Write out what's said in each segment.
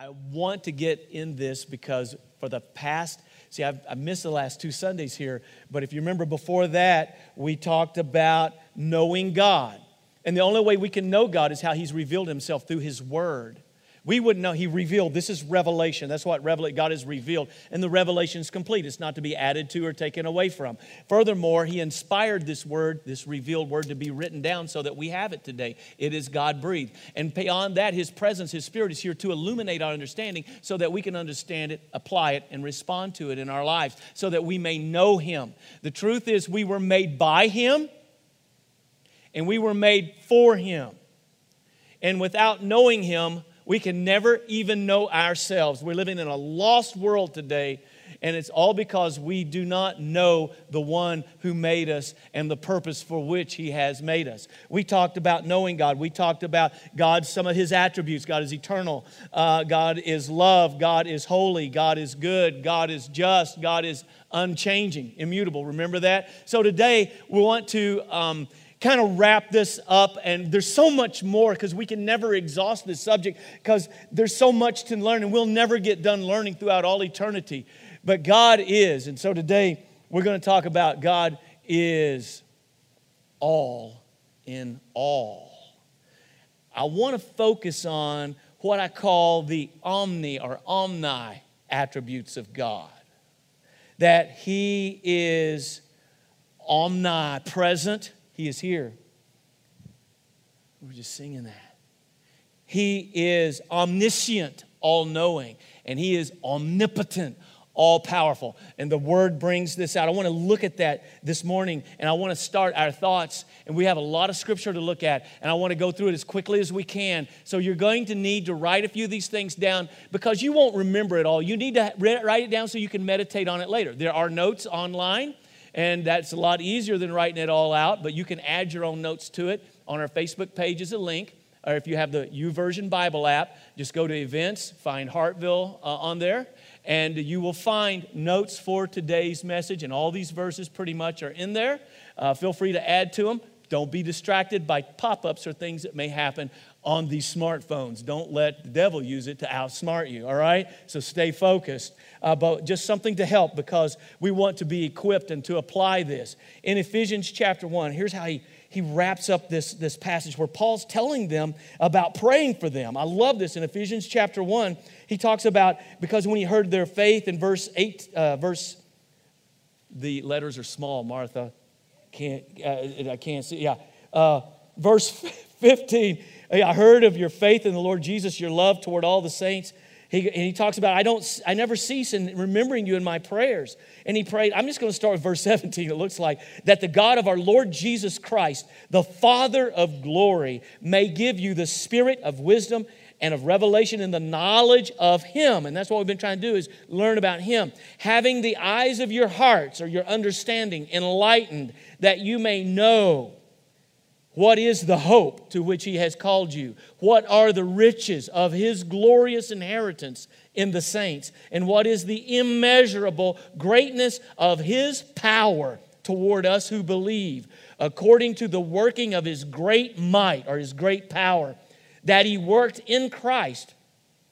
I want to get in this because for the past, see, I've, I've, missed the last two Sundays here, but if you remember before that, we talked about knowing God. And the only way we can know God is how He's revealed Himself through His Word. We wouldn't know. He revealed. This is revelation. That's what revelation, God has revealed. And the revelation is complete. It's not to be added to or taken away from. Furthermore, He inspired this word, this revealed word, to be written down so that we have it today. It is God breathed. And beyond that, His presence, His Spirit is here to illuminate our understanding so that we can understand it, apply it, and respond to it in our lives so that we may know Him. The truth is, we were made by Him and we were made for Him. And without knowing Him, we can never even know ourselves. We're living in a lost world today, and it's all because we do not know the one who made us and the purpose for which he has made us. We talked about knowing God. We talked about God, some of his attributes. God is eternal. Uh, God is love. God is holy. God is good. God is just. God is unchanging, immutable. Remember that? So today we want to. Um, kind of wrap this up. And there's so much more because we can never exhaust this subject because there's so much to learn and we'll never get done learning throughout all eternity. But God is. And so today we're going to talk about God is all in all. I want to focus on what I call the omni or omni attributes of God. That He is omnipresent, he is here. We are just singing that. He is omniscient, all knowing, and He is omnipotent, all powerful. And the word brings this out. I want to look at that this morning, and I want to start our thoughts. And we have a lot of scripture to look at, and I want to go through it as quickly as we can. So you're going to need to write a few of these things down because you won't remember it all. You need to write it down so you can meditate on it later. There are notes online and that's a lot easier than writing it all out, but you can add your own notes to it. On our Facebook page is a link. Or if you have the YouVersion Bible app, just go to events, find Hartville uh, on there, and you will find notes for today's message. And all these verses pretty much are in there. Uh, feel free to add to them. Don't be distracted by pop ups or things that may happen on these smartphones. Don't let the devil use it to outsmart you, all right? So stay focused. Uh, but just something to help because we want to be equipped and to apply this. In Ephesians chapter 1, here's how he, he wraps up this, this passage where Paul's telling them about praying for them. I love this. In Ephesians chapter 1, he talks about because when he heard their faith in verse 8, uh, verse, the letters are small, Martha. Can't, uh, I can't see. Yeah. Uh, verse 15 I heard of your faith in the Lord Jesus, your love toward all the saints. He, and he talks about, I, don't, I never cease in remembering you in my prayers. And he prayed, I'm just going to start with verse 17, it looks like, that the God of our Lord Jesus Christ, the Father of glory, may give you the spirit of wisdom and of revelation in the knowledge of him and that's what we've been trying to do is learn about him having the eyes of your hearts or your understanding enlightened that you may know what is the hope to which He has called you? What are the riches of His glorious inheritance in the saints? And what is the immeasurable greatness of His power toward us who believe, according to the working of His great might or His great power, that He worked in Christ?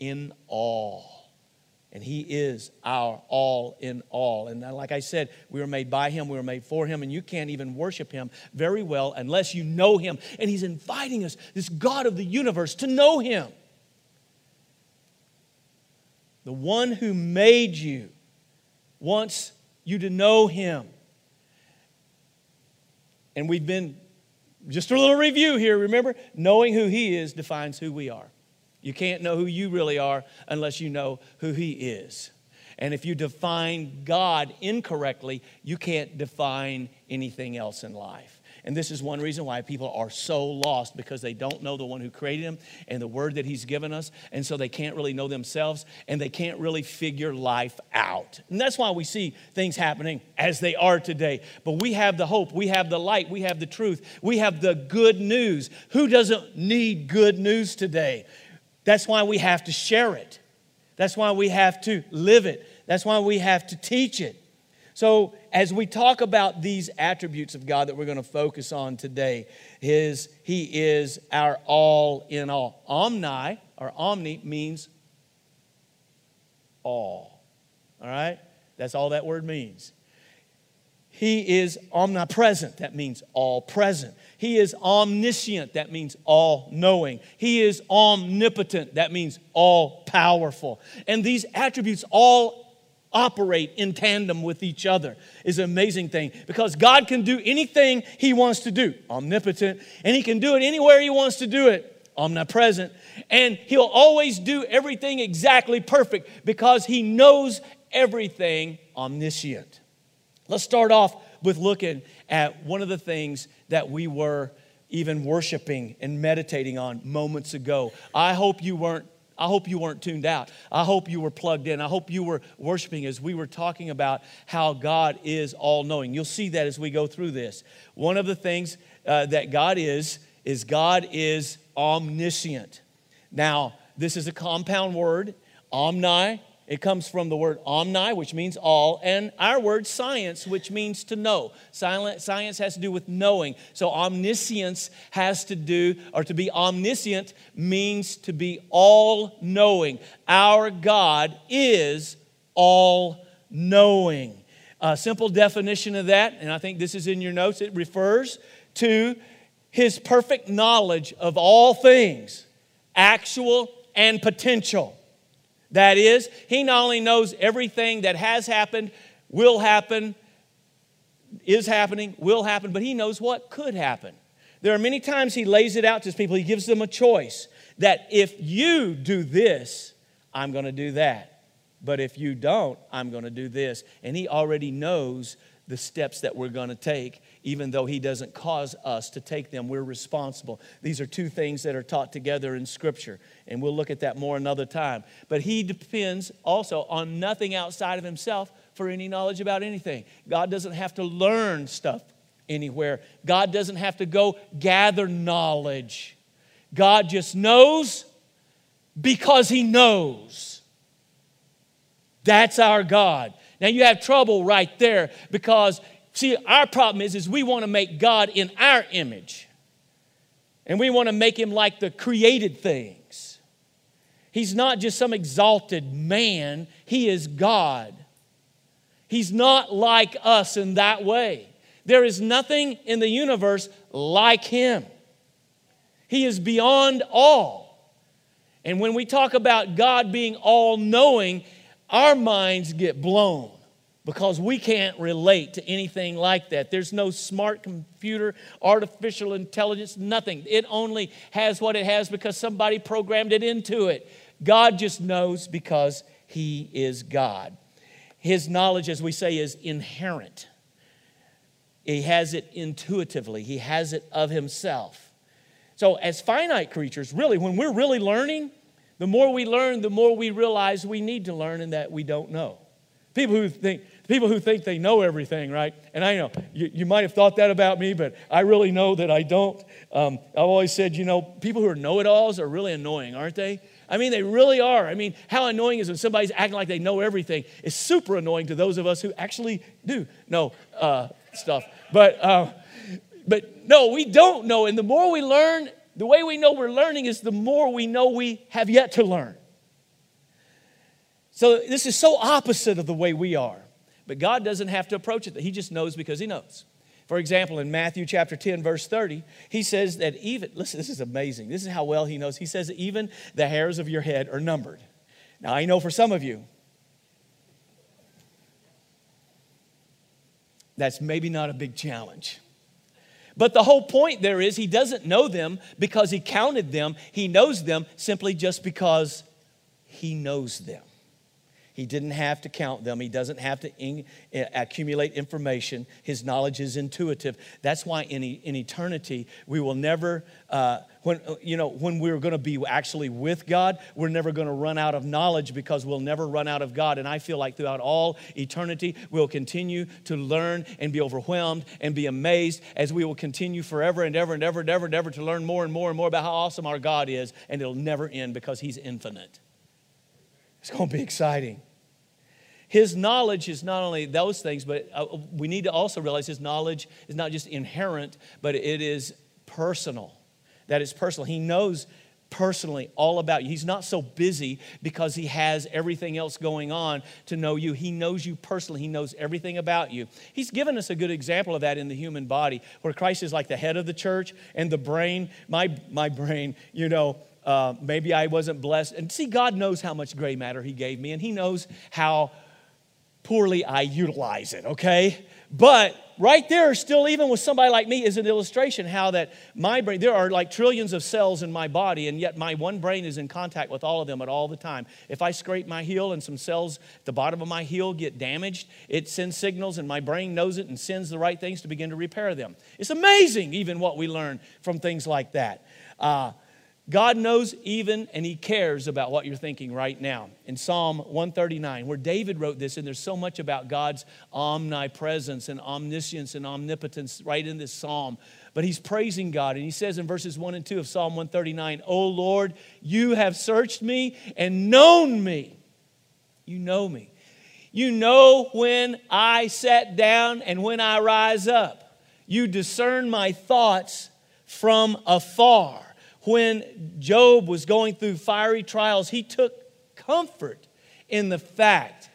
in all. And He is our all in all. And like I said, we were made by Him, we were made for Him, and you can't even worship Him very well unless you know Him. And He's inviting us, this God of the universe, to know Him. The one who made you wants you to know Him. And we've been, just a little review here, remember? Knowing who He is defines who we are. You can't know who you really are unless you know who He is. And if you define God incorrectly, you can't define anything else in life. And this is one reason why people are so lost because they don't know the one who created them and the word that he's given us. And so they can't really know themselves and they can't really figure life out. And that's why we see things happening as they are today. But we have the hope, we have the light, we have the truth, we have the good news. Who doesn't need good news today? That's why we have to share it. That's why we have to live it. That's why we have to teach it. So, as we talk about these attributes of God that we're going to focus on today, his, He is our all in all. Omni, or omni, means all. All right? That's all that word means. He is omnipresent, that means all present. He is omniscient, that means all knowing. He is omnipotent, that means all powerful. And these attributes all operate in tandem with each other is an amazing thing because God can do anything He wants to do, omnipotent, and He can do it anywhere He wants to do it, omnipresent, and He'll always do everything exactly perfect because He knows everything, omniscient. Let's start off with looking at one of the things that we were even worshiping and meditating on moments ago. I hope you weren't I hope you weren't tuned out. I hope you were plugged in. I hope you were worshiping as we were talking about how God is all knowing. You'll see that as we go through this. One of the things uh, that God is, is God is omniscient. Now, this is a compound word. Omni it comes from the word omni, which means all, and our word science, which means to know. Science has to do with knowing. So omniscience has to do, or to be omniscient means to be all knowing. Our God is all knowing. A simple definition of that, and I think this is in your notes, it refers to his perfect knowledge of all things, actual and potential. That is, he not only knows everything that has happened, will happen, is happening, will happen, but he knows what could happen. There are many times he lays it out to his people, he gives them a choice that if you do this, I'm going to do that. But if you don't, I'm going to do this. And he already knows the steps that we're going to take, even though He doesn't cause us to take them. We're responsible. These are two things that are taught together in Scripture, and we'll look at that more another time. But He depends also on nothing outside of Himself for any knowledge about anything. God doesn't have to learn stuff anywhere, God doesn't have to go gather knowledge. God just knows because He knows. That's our God. Now you have trouble right there because see our problem is is we want to make God in our image. And we want to make him like the created things. He's not just some exalted man, he is God. He's not like us in that way. There is nothing in the universe like him. He is beyond all. And when we talk about God being all knowing, our minds get blown because we can't relate to anything like that. There's no smart computer, artificial intelligence, nothing. It only has what it has because somebody programmed it into it. God just knows because He is God. His knowledge, as we say, is inherent. He has it intuitively, He has it of Himself. So, as finite creatures, really, when we're really learning, the more we learn, the more we realize we need to learn and that we don't know. People who think, people who think they know everything, right? And I know you, you might have thought that about me, but I really know that I don't. Um, I've always said, you know, people who are know it alls are really annoying, aren't they? I mean, they really are. I mean, how annoying is when somebody's acting like they know everything? It's super annoying to those of us who actually do know uh, stuff. But, uh, but no, we don't know. And the more we learn, the way we know we're learning is the more we know we have yet to learn. So this is so opposite of the way we are. But God doesn't have to approach it. He just knows because He knows. For example, in Matthew chapter 10, verse 30, he says that even, listen, this is amazing. This is how well he knows. He says even the hairs of your head are numbered. Now, I know for some of you, that's maybe not a big challenge. But the whole point there is he doesn't know them because he counted them. He knows them simply just because he knows them. He didn't have to count them. He doesn't have to in, uh, accumulate information. His knowledge is intuitive. That's why in, in eternity, we will never, uh, when, uh, you know, when we're going to be actually with God, we're never going to run out of knowledge because we'll never run out of God. And I feel like throughout all eternity, we'll continue to learn and be overwhelmed and be amazed as we will continue forever and ever and ever and ever and ever to learn more and more and more about how awesome our God is. And it'll never end because He's infinite. It's going to be exciting. His knowledge is not only those things, but uh, we need to also realize his knowledge is not just inherent, but it is personal. That is personal. He knows personally all about you. He's not so busy because he has everything else going on to know you. He knows you personally, he knows everything about you. He's given us a good example of that in the human body, where Christ is like the head of the church and the brain. My, my brain, you know, uh, maybe I wasn't blessed. And see, God knows how much gray matter He gave me, and He knows how poorly I utilize it, okay? But right there, still, even with somebody like me, is an illustration how that my brain, there are like trillions of cells in my body, and yet my one brain is in contact with all of them at all the time. If I scrape my heel and some cells at the bottom of my heel get damaged, it sends signals, and my brain knows it and sends the right things to begin to repair them. It's amazing, even what we learn from things like that. Uh, God knows even and He cares about what you're thinking right now. In Psalm 139, where David wrote this, and there's so much about God's omnipresence and omniscience and omnipotence right in this psalm. But he's praising God, and he says in verses 1 and 2 of Psalm 139, O Lord, you have searched me and known me. You know me. You know when I sat down and when I rise up. You discern my thoughts from afar when Job was going through fiery trials, he took comfort in the fact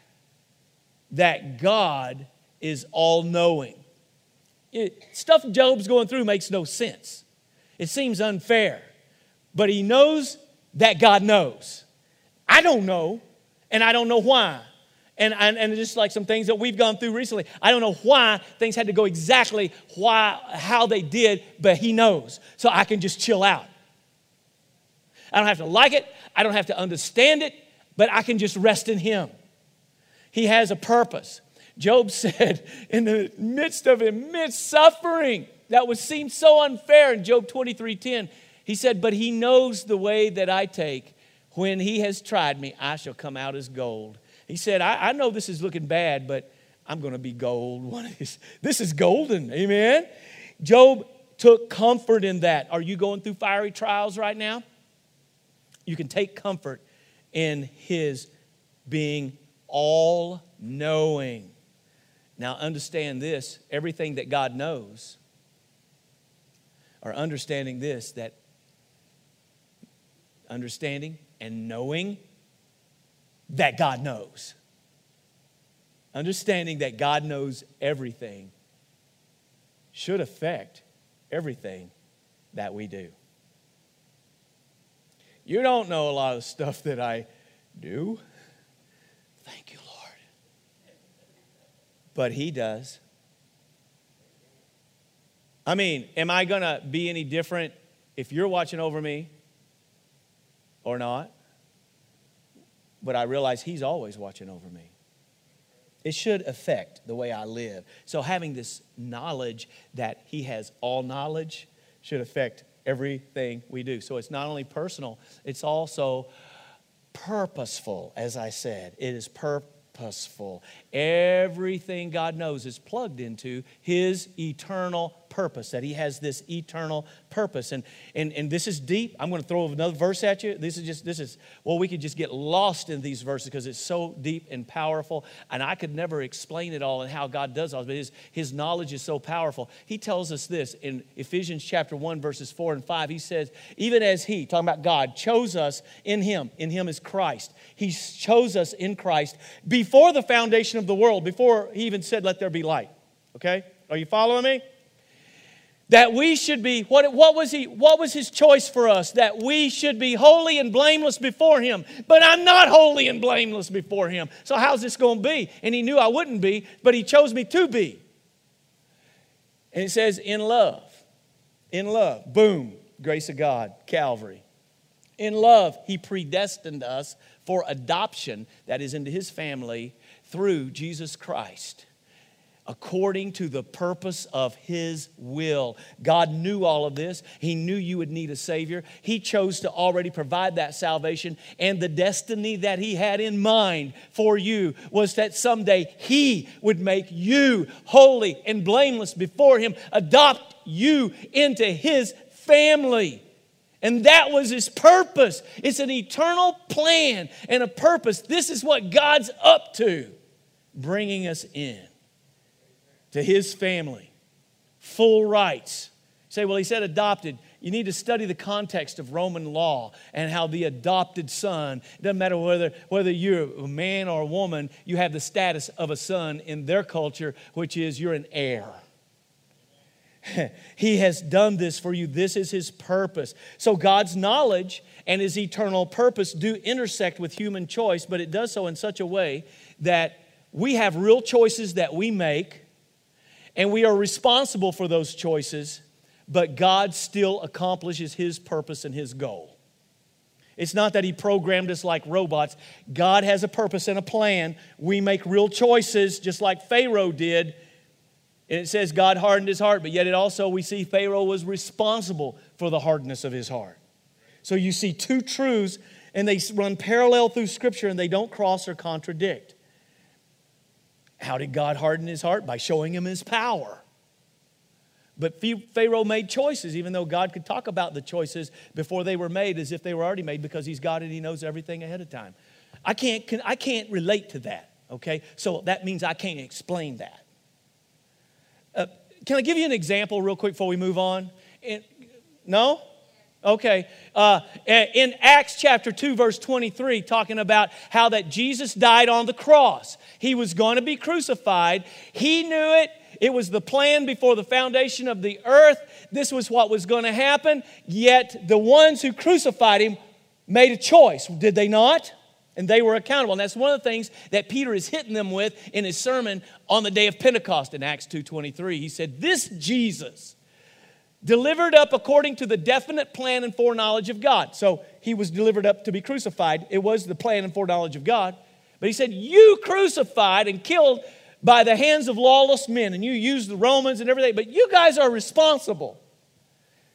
that God is all knowing. Stuff Job's going through makes no sense. It seems unfair, but he knows that God knows. I don't know, and I don't know why. And, and, and just like some things that we've gone through recently, I don't know why things had to go exactly why, how they did, but he knows. So I can just chill out. I don't have to like it, I don't have to understand it, but I can just rest in Him. He has a purpose. Job said, in the midst of immense suffering that would seem so unfair in Job 23 10, he said, But he knows the way that I take. When he has tried me, I shall come out as gold. He said, I, I know this is looking bad, but I'm going to be gold. One of these. This is golden. Amen. Job took comfort in that. Are you going through fiery trials right now? You can take comfort in his being all knowing. Now, understand this everything that God knows, or understanding this, that understanding and knowing that God knows. Understanding that God knows everything should affect everything that we do. You don't know a lot of stuff that I do. Thank you, Lord. But He does. I mean, am I going to be any different if you're watching over me or not? But I realize He's always watching over me. It should affect the way I live. So, having this knowledge that He has all knowledge should affect everything we do. So it's not only personal, it's also purposeful, as I said. It is purposeful. Everything God knows is plugged into His eternal purpose, that He has this eternal purpose. And, and, and this is deep. I'm going to throw another verse at you. This is just, this is, well, we could just get lost in these verses because it's so deep and powerful. And I could never explain it all and how God does all, but his, his knowledge is so powerful. He tells us this in Ephesians chapter 1, verses 4 and 5. He says, even as He, talking about God, chose us in Him, in Him is Christ. He chose us in Christ before the foundation of the world, before He even said, let there be light. Okay? Are you following me? That we should be what, what was he what was his choice for us? That we should be holy and blameless before him. But i'm not holy and blameless before him. So how's this going to be? And he knew i wouldn't be but he chose me to be. And it says in love in love boom grace of god calvary. In love he predestined us for adoption, that is, into his family through Jesus Christ according to the purpose of His will. God knew all of this. He knew you would need a Savior. He chose to already provide that salvation, and the destiny that He had in mind for you was that someday He would make you holy and blameless before Him, adopt you into His family. And that was his purpose. It's an eternal plan and a purpose. This is what God's up to, bringing us in to his family, full rights. You say, well, he said adopted. You need to study the context of Roman law and how the adopted son, it doesn't matter whether, whether you're a man or a woman, you have the status of a son in their culture, which is you're an heir. he has done this for you. This is his purpose. So God's knowledge and his eternal purpose do intersect with human choice, but it does so in such a way that we have real choices that we make and we are responsible for those choices, but God still accomplishes His purpose and His goal. It's not that He programmed us like robots. God has a purpose and a plan. We make real choices, just like Pharaoh did. And it says God hardened his heart, but yet it also, we see Pharaoh was responsible for the hardness of his heart. So you see two truths, and they run parallel through Scripture, and they don't cross or contradict. How did God harden his heart? By showing him his power. But Pharaoh made choices, even though God could talk about the choices before they were made as if they were already made because he's God and he knows everything ahead of time. I can't, I can't relate to that, okay? So that means I can't explain that. Uh, can I give you an example real quick before we move on? In, no? Okay. Uh, in Acts chapter 2, verse 23, talking about how that Jesus died on the cross. He was going to be crucified. He knew it. It was the plan before the foundation of the earth. This was what was going to happen. Yet the ones who crucified him made a choice, did they not? And they were accountable. And that's one of the things that Peter is hitting them with in his sermon on the day of Pentecost in Acts 2:23. He said, "This Jesus delivered up according to the definite plan and foreknowledge of God. So he was delivered up to be crucified. It was the plan and foreknowledge of God. But he said, You crucified and killed by the hands of lawless men, and you used the Romans and everything, but you guys are responsible.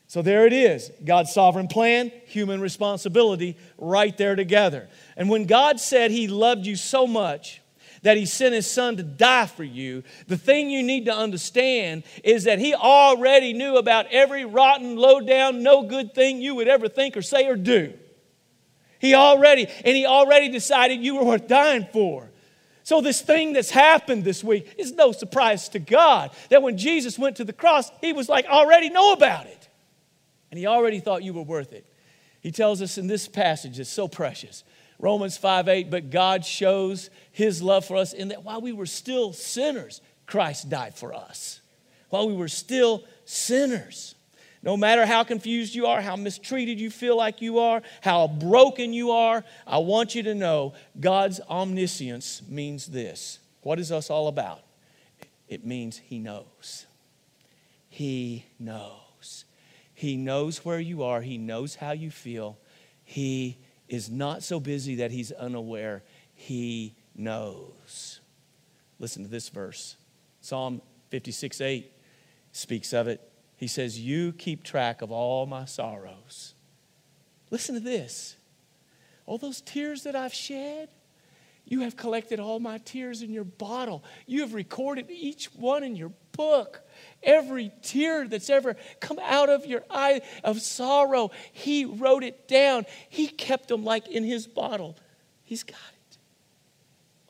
So there it is God's sovereign plan, human responsibility, right there together. And when God said He loved you so much, that he sent his son to die for you, the thing you need to understand is that he already knew about every rotten, low down, no good thing you would ever think or say or do. He already, and he already decided you were worth dying for. So, this thing that's happened this week is no surprise to God that when Jesus went to the cross, he was like, already know about it. And he already thought you were worth it. He tells us in this passage, it's so precious. Romans 5 8, but God shows his love for us in that while we were still sinners, Christ died for us. While we were still sinners. No matter how confused you are, how mistreated you feel like you are, how broken you are, I want you to know God's omniscience means this. What is us all about? It means He knows. He knows. He knows where you are, He knows how you feel. He is not so busy that he's unaware. He knows. Listen to this verse Psalm 56 8 speaks of it. He says, You keep track of all my sorrows. Listen to this. All those tears that I've shed, you have collected all my tears in your bottle. You have recorded each one in your book. Every tear that's ever come out of your eye of sorrow, He wrote it down. He kept them like in His bottle. He's got it.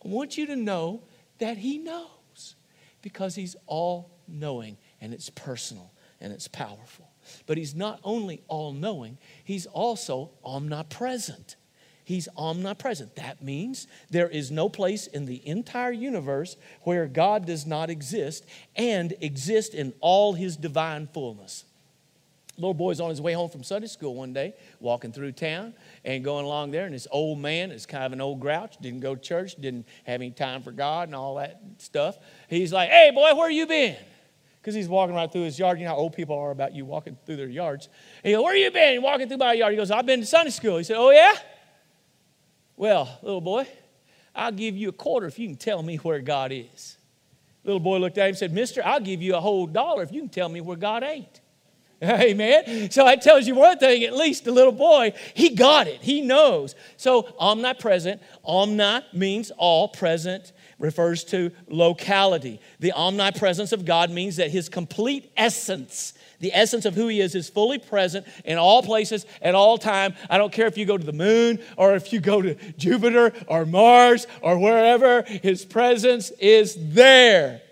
I want you to know that He knows because He's all knowing and it's personal and it's powerful. But He's not only all knowing, He's also omnipresent. He's omnipresent. That means there is no place in the entire universe where God does not exist and exist in all his divine fullness. Little boy's on his way home from Sunday school one day, walking through town and going along there, and this old man is kind of an old grouch, didn't go to church, didn't have any time for God and all that stuff. He's like, Hey, boy, where you been? Because he's walking right through his yard. You know how old people are about you walking through their yards. He goes, Where you been? Walking through my yard. He goes, I've been to Sunday school. He said, Oh, yeah? Well, little boy, I'll give you a quarter if you can tell me where God is. Little boy looked at him and said, Mister, I'll give you a whole dollar if you can tell me where God ain't. Amen. So that tells you one thing, at least the little boy, he got it. He knows. So omnipresent, omni means all present, refers to locality. The omnipresence of God means that his complete essence, the essence of who he is, is fully present in all places at all time. I don't care if you go to the moon or if you go to Jupiter or Mars or wherever, his presence is there.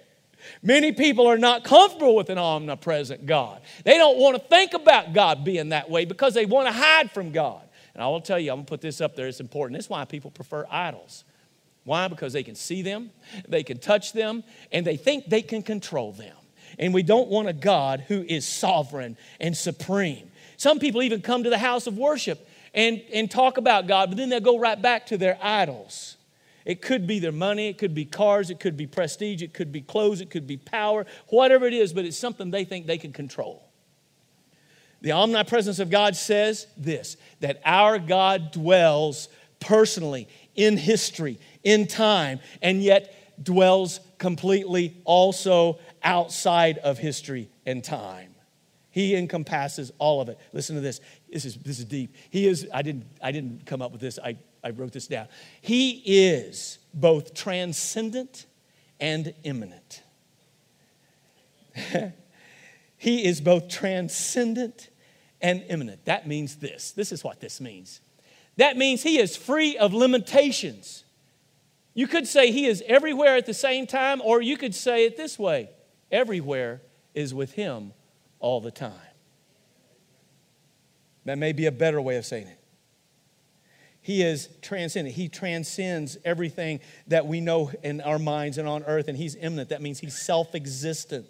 Many people are not comfortable with an omnipresent God. They don't want to think about God being that way because they want to hide from God. And I will tell you, I'm going to put this up there, it's important. That's why people prefer idols. Why? Because they can see them, they can touch them, and they think they can control them. And we don't want a God who is sovereign and supreme. Some people even come to the house of worship and, and talk about God, but then they'll go right back to their idols. It could be their money, it could be cars, it could be prestige, it could be clothes, it could be power, whatever it is, but it's something they think they can control. The omnipresence of God says this that our God dwells personally in history, in time, and yet dwells completely also outside of history and time. He encompasses all of it. Listen to this. This is, this is deep. He is, I didn't, I didn't come up with this. I I wrote this down. He is both transcendent and immanent. he is both transcendent and immanent. That means this. This is what this means. That means he is free of limitations. You could say he is everywhere at the same time, or you could say it this way everywhere is with him all the time. That may be a better way of saying it. He is transcendent. He transcends everything that we know in our minds and on earth, and He's immanent. That means He's self existent.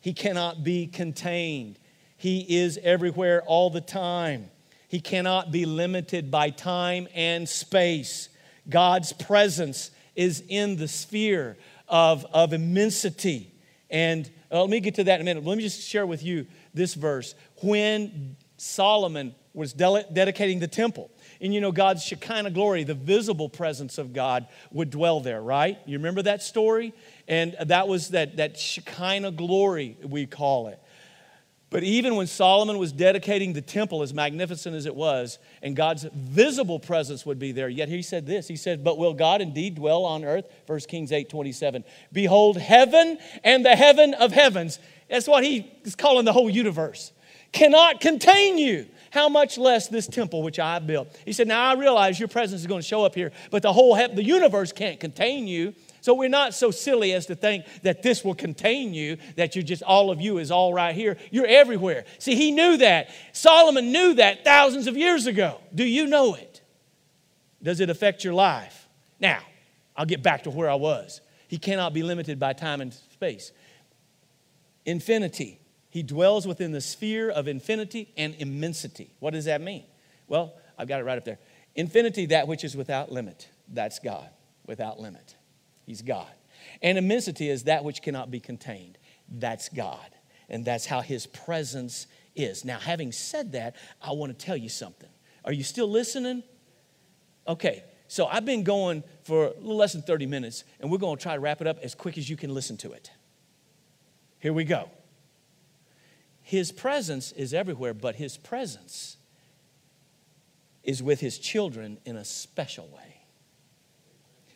He cannot be contained. He is everywhere all the time. He cannot be limited by time and space. God's presence is in the sphere of, of immensity. And uh, let me get to that in a minute. Let me just share with you this verse. When Solomon was de- dedicating the temple, and you know, God's Shekinah glory, the visible presence of God, would dwell there, right? You remember that story? And that was that, that Shekinah glory, we call it. But even when Solomon was dedicating the temple, as magnificent as it was, and God's visible presence would be there, yet he said this He said, But will God indeed dwell on earth? 1 Kings 8 27. Behold, heaven and the heaven of heavens. That's what he is calling the whole universe. Cannot contain you how much less this temple which I built? He said, Now I realize your presence is going to show up here, but the whole the universe can't contain you. So we're not so silly as to think that this will contain you, that you're just, all of you is all right here. You're everywhere. See, he knew that. Solomon knew that thousands of years ago. Do you know it? Does it affect your life? Now, I'll get back to where I was. He cannot be limited by time and space. Infinity. He dwells within the sphere of infinity and immensity. What does that mean? Well, I've got it right up there. Infinity, that which is without limit. That's God, without limit. He's God. And immensity is that which cannot be contained. That's God. And that's how His presence is. Now, having said that, I want to tell you something. Are you still listening? Okay, so I've been going for a little less than 30 minutes, and we're going to try to wrap it up as quick as you can listen to it. Here we go. His presence is everywhere, but His presence is with His children in a special way.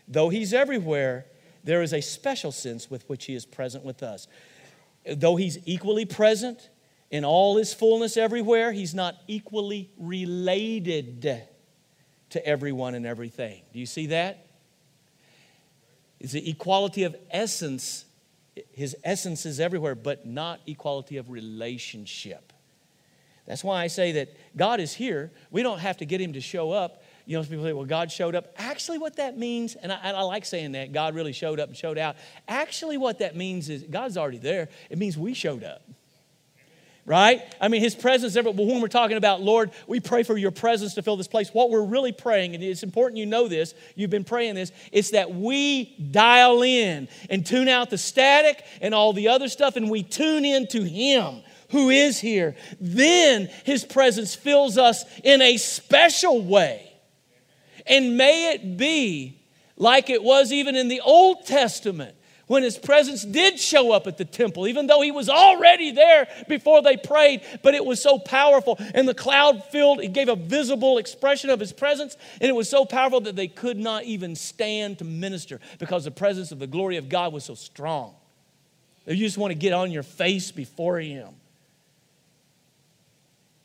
Though He's everywhere, there is a special sense with which He is present with us. Though He's equally present in all His fullness everywhere, He's not equally related to everyone and everything. Do you see that? It's the equality of essence his essence is everywhere, but not equality of relationship. That's why I say that God is here. We don't have to get him to show up. You know, people say, well, God showed up. Actually, what that means, and I, I, like saying that, God really showed up and showed out. Actually, what that means is God's already there. It means we showed up right? I mean, his presence But when we're talking about, Lord, we pray for your presence to fill this place, what we're really praying, and it's important you know this, you've been praying this, it's that we dial in and tune out the static and all the other stuff, and we tune in to him who is here. Then his presence fills us in a special way. And may it be like it was even in the Old Testament when his presence did show up at the temple, even though he was already there before they prayed, but it was so powerful. And the cloud filled, it gave a visible expression of his presence, and it was so powerful that they could not even stand to minister because the presence of the glory of God was so strong. You just want to get on your face before him.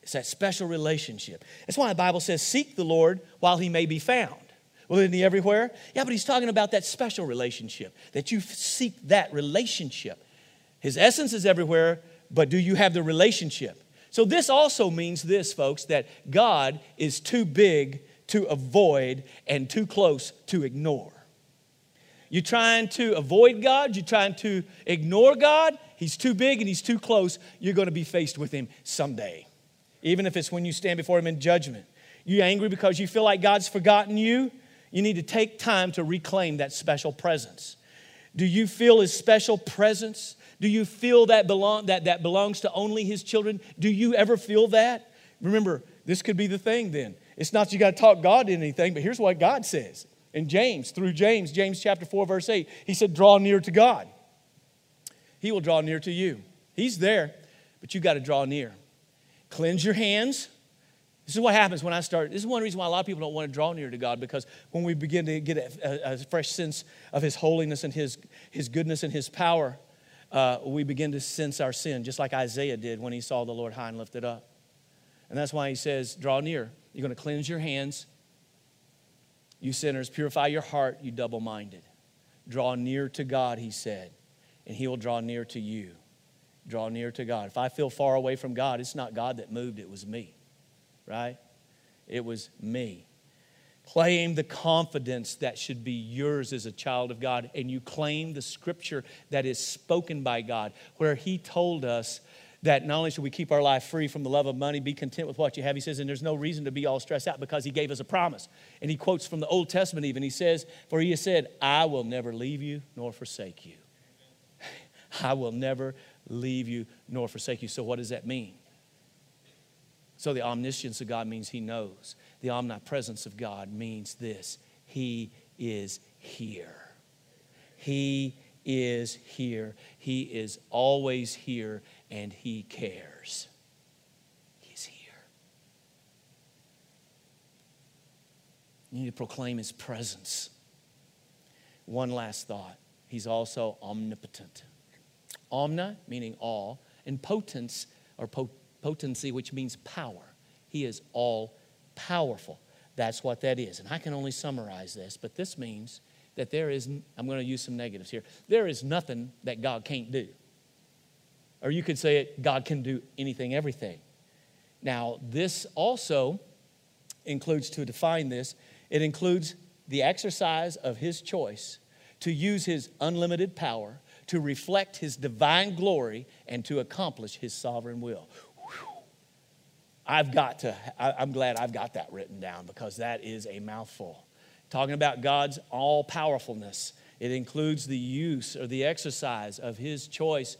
It's that special relationship. That's why the Bible says, Seek the Lord while he may be found. Well, isn't he everywhere? Yeah, but he's talking about that special relationship, that you seek that relationship. His essence is everywhere, but do you have the relationship? So, this also means this, folks, that God is too big to avoid and too close to ignore. You're trying to avoid God, you're trying to ignore God, He's too big and He's too close. You're going to be faced with Him someday, even if it's when you stand before Him in judgment. You're angry because you feel like God's forgotten you? you need to take time to reclaim that special presence. Do you feel his special presence? Do you feel that, belong, that that belongs to only his children? Do you ever feel that? Remember, this could be the thing then. It's not you got to talk God into anything, but here's what God says. In James, through James, James chapter 4, verse 8, he said, Draw near to God. He will draw near to you. He's there, but you got to draw near. Cleanse your hands this is what happens when I start. This is one reason why a lot of people don't want to draw near to God because when we begin to get a, a fresh sense of His holiness and His, His goodness and His power, uh, we begin to sense our sin, just like Isaiah did when he saw the Lord high and lifted up. And that's why he says, Draw near. You're going to cleanse your hands, you sinners. Purify your heart, you double minded. Draw near to God, he said, and he will draw near to you. Draw near to God. If I feel far away from God, it's not God that moved, it was me right? It was me. Claim the confidence that should be yours as a child of God, and you claim the scripture that is spoken by God, where He told us that not only should we keep our life free from the love of money, be content with what you have, he says, and there's no reason to be all stressed out because he gave us a promise. And he quotes from the Old Testament even. He says, For he has said, I will never leave you nor forsake you. I will never leave you nor forsake you. So, what does that mean? So the omniscience of God means He knows. The omnipresence of God means this He is here. He is here. He is always here, and He cares. He's here. You need to proclaim His presence. One last thought He's also omnipotent. Omna, meaning all, and potence, or pot- potency, which means power. He is all powerful. That's what that is. And I can only summarize this, but this means that there is, I'm going to use some negatives here, there is nothing that God can't do. Or you could say it, God can do anything, everything. Now, this also includes, to define this, it includes the exercise of His choice to use His unlimited power to reflect His divine glory and to accomplish His sovereign will. I've got to, I'm glad I've got that written down because that is a mouthful. Talking about God's all powerfulness, it includes the use or the exercise of His choice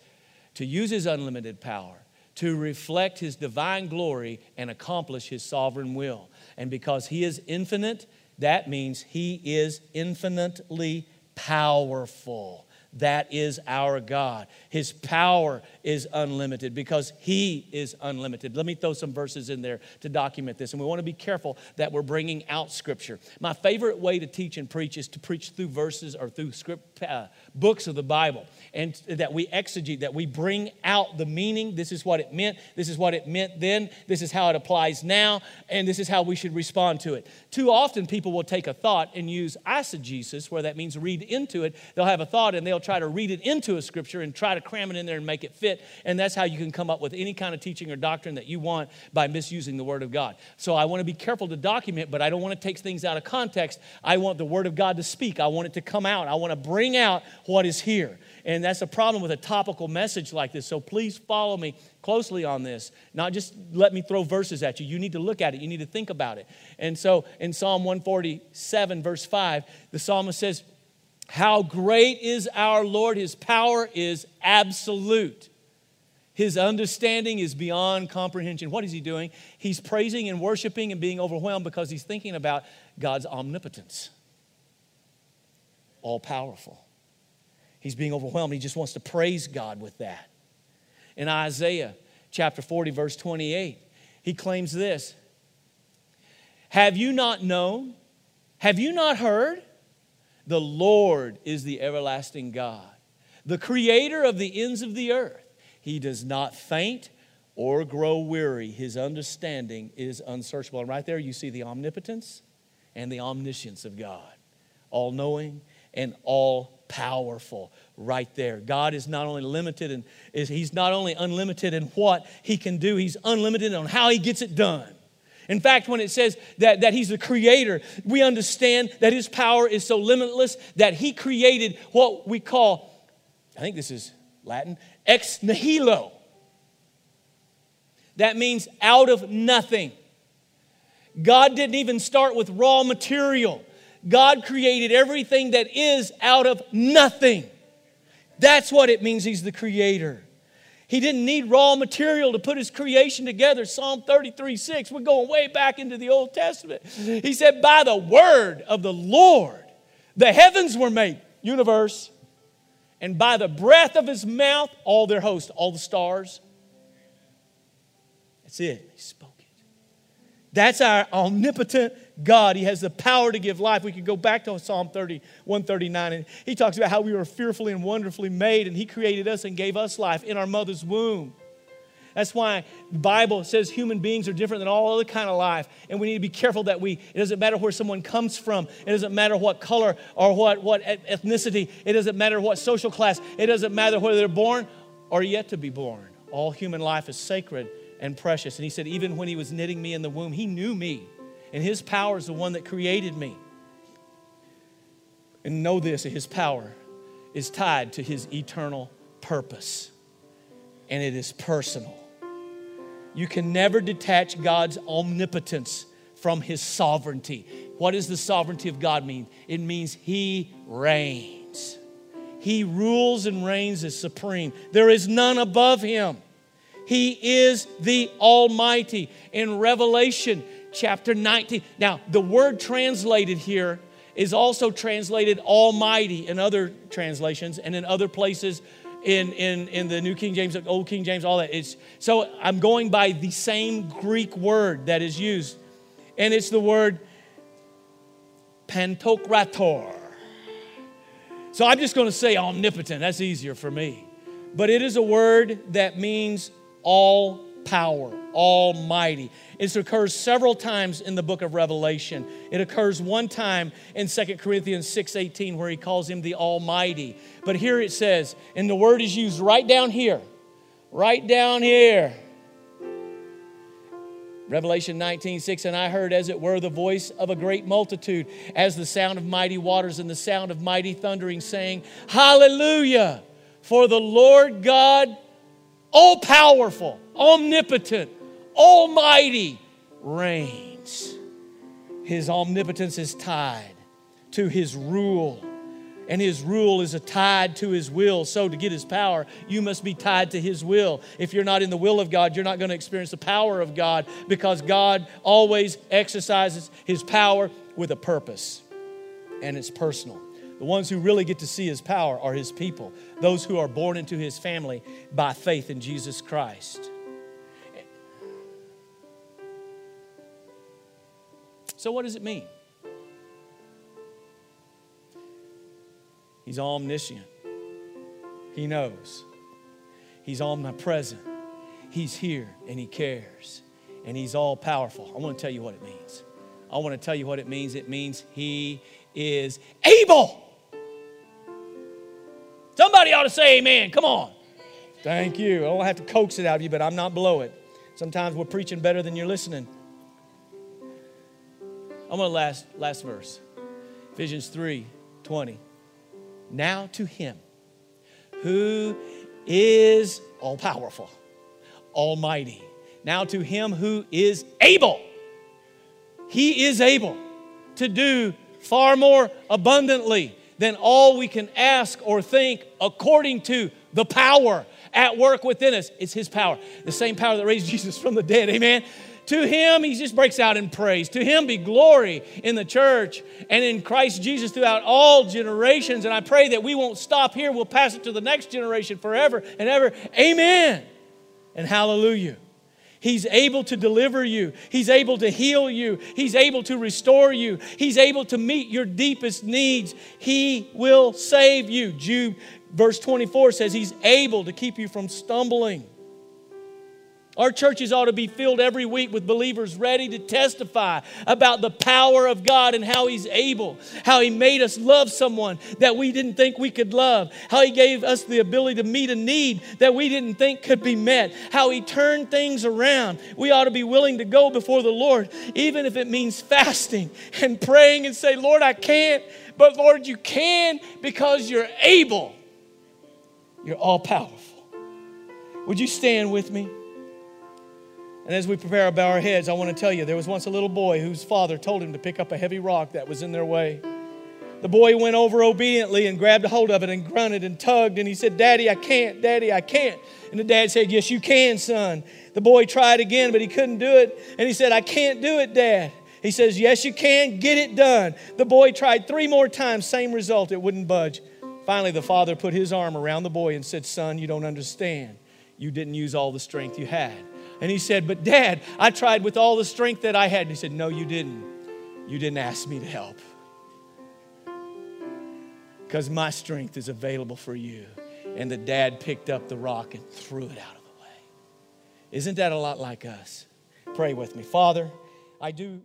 to use His unlimited power to reflect His divine glory and accomplish His sovereign will. And because He is infinite, that means He is infinitely powerful. That is our God. His power is unlimited because He is unlimited. Let me throw some verses in there to document this. And we want to be careful that we're bringing out Scripture. My favorite way to teach and preach is to preach through verses or through script, uh, books of the Bible and that we exegete, that we bring out the meaning. This is what it meant. This is what it meant then. This is how it applies now. And this is how we should respond to it. Too often, people will take a thought and use eisegesis, where that means read into it. They'll have a thought and they'll try to read it into a scripture and try to cram it in there and make it fit. And that's how you can come up with any kind of teaching or doctrine that you want by misusing the Word of God. So I want to be careful to document, but I don't want to take things out of context. I want the Word of God to speak. I want it to come out. I want to bring out what is here. And that's a problem with a topical message like this. So please follow me closely on this. Not just let me throw verses at you. You need to look at it, you need to think about it. And so in Psalm 147, verse 5, the psalmist says, How great is our Lord! His power is absolute. His understanding is beyond comprehension. What is he doing? He's praising and worshiping and being overwhelmed because he's thinking about God's omnipotence, all powerful. He's being overwhelmed. He just wants to praise God with that. In Isaiah chapter 40, verse 28, he claims this Have you not known? Have you not heard? The Lord is the everlasting God, the creator of the ends of the earth. He does not faint or grow weary. His understanding is unsearchable. And right there, you see the omnipotence and the omniscience of God, all knowing and all powerful right there. God is not only limited and is he's not only unlimited in what he can do, he's unlimited on how he gets it done. In fact, when it says that, that he's the creator, we understand that his power is so limitless that he created what we call, I think this is Latin, ex nihilo. That means out of nothing. God didn't even start with raw material. God created everything that is out of nothing. That's what it means He's the creator. He didn't need raw material to put his creation together. Psalm 33 6, we're going way back into the Old Testament. He said, By the word of the Lord, the heavens were made, universe, and by the breath of his mouth, all their host, all the stars. That's it. He spoke it. That's our omnipotent God. He has the power to give life. We could go back to Psalm 30, 139, and he talks about how we were fearfully and wonderfully made, and he created us and gave us life in our mother's womb. That's why the Bible says human beings are different than all other kind of life. And we need to be careful that we, it doesn't matter where someone comes from. It doesn't matter what color or what, what ethnicity. It doesn't matter what social class. It doesn't matter whether they're born or yet to be born. All human life is sacred and precious. And he said, even when he was knitting me in the womb, he knew me. And his power is the one that created me. And know this his power is tied to his eternal purpose, and it is personal. You can never detach God's omnipotence from his sovereignty. What does the sovereignty of God mean? It means he reigns. He rules and reigns as supreme. There is none above him. He is the Almighty. In Revelation chapter 19, now the word translated here is also translated Almighty in other translations and in other places in, in, in the New King James, Old King James, all that. It's, so I'm going by the same Greek word that is used, and it's the word pantokrator. So I'm just going to say omnipotent. That's easier for me. But it is a word that means all power, almighty. It occurs several times in the book of Revelation. It occurs one time in 2 Corinthians 6:18 where he calls him the almighty. But here it says, and the word is used right down here. Right down here. Revelation 19, 6, and I heard as it were the voice of a great multitude, as the sound of mighty waters and the sound of mighty thundering, saying, Hallelujah! For the Lord God all powerful, omnipotent, almighty, reigns. His omnipotence is tied to his rule, and his rule is a tied to his will. So, to get his power, you must be tied to his will. If you're not in the will of God, you're not going to experience the power of God because God always exercises his power with a purpose, and it's personal. The ones who really get to see his power are his people, those who are born into his family by faith in Jesus Christ. So, what does it mean? He's omniscient, he knows, he's omnipresent, he's here, and he cares, and he's all powerful. I want to tell you what it means. I want to tell you what it means. It means he is able. Somebody ought to say amen. Come on. Thank you. I don't have to coax it out of you, but I'm not below it. Sometimes we're preaching better than you're listening. I'm going to last last verse. Ephesians 3 20. Now to him who is all powerful, almighty. Now to him who is able. He is able to do far more abundantly than all we can ask or think according to the power at work within us. It's His power, the same power that raised Jesus from the dead. Amen. To him, he just breaks out in praise. To him be glory in the church and in Christ Jesus throughout all generations. And I pray that we won't stop here. We'll pass it to the next generation forever and ever. Amen. And hallelujah. He's able to deliver you. He's able to heal you. He's able to restore you. He's able to meet your deepest needs. He will save you. Jude, verse 24 says, He's able to keep you from stumbling. Our churches ought to be filled every week with believers ready to testify about the power of God and how He's able, how He made us love someone that we didn't think we could love, how He gave us the ability to meet a need that we didn't think could be met, how He turned things around. We ought to be willing to go before the Lord, even if it means fasting and praying and say, Lord, I can't, but Lord, you can because you're able. You're all powerful. Would you stand with me? And as we prepare to bow our heads, I want to tell you there was once a little boy whose father told him to pick up a heavy rock that was in their way. The boy went over obediently and grabbed a hold of it and grunted and tugged. And he said, Daddy, I can't. Daddy, I can't. And the dad said, Yes, you can, son. The boy tried again, but he couldn't do it. And he said, I can't do it, Dad. He says, Yes, you can. Get it done. The boy tried three more times, same result. It wouldn't budge. Finally, the father put his arm around the boy and said, Son, you don't understand. You didn't use all the strength you had. And he said, But dad, I tried with all the strength that I had. And he said, No, you didn't. You didn't ask me to help. Because my strength is available for you. And the dad picked up the rock and threw it out of the way. Isn't that a lot like us? Pray with me. Father, I do.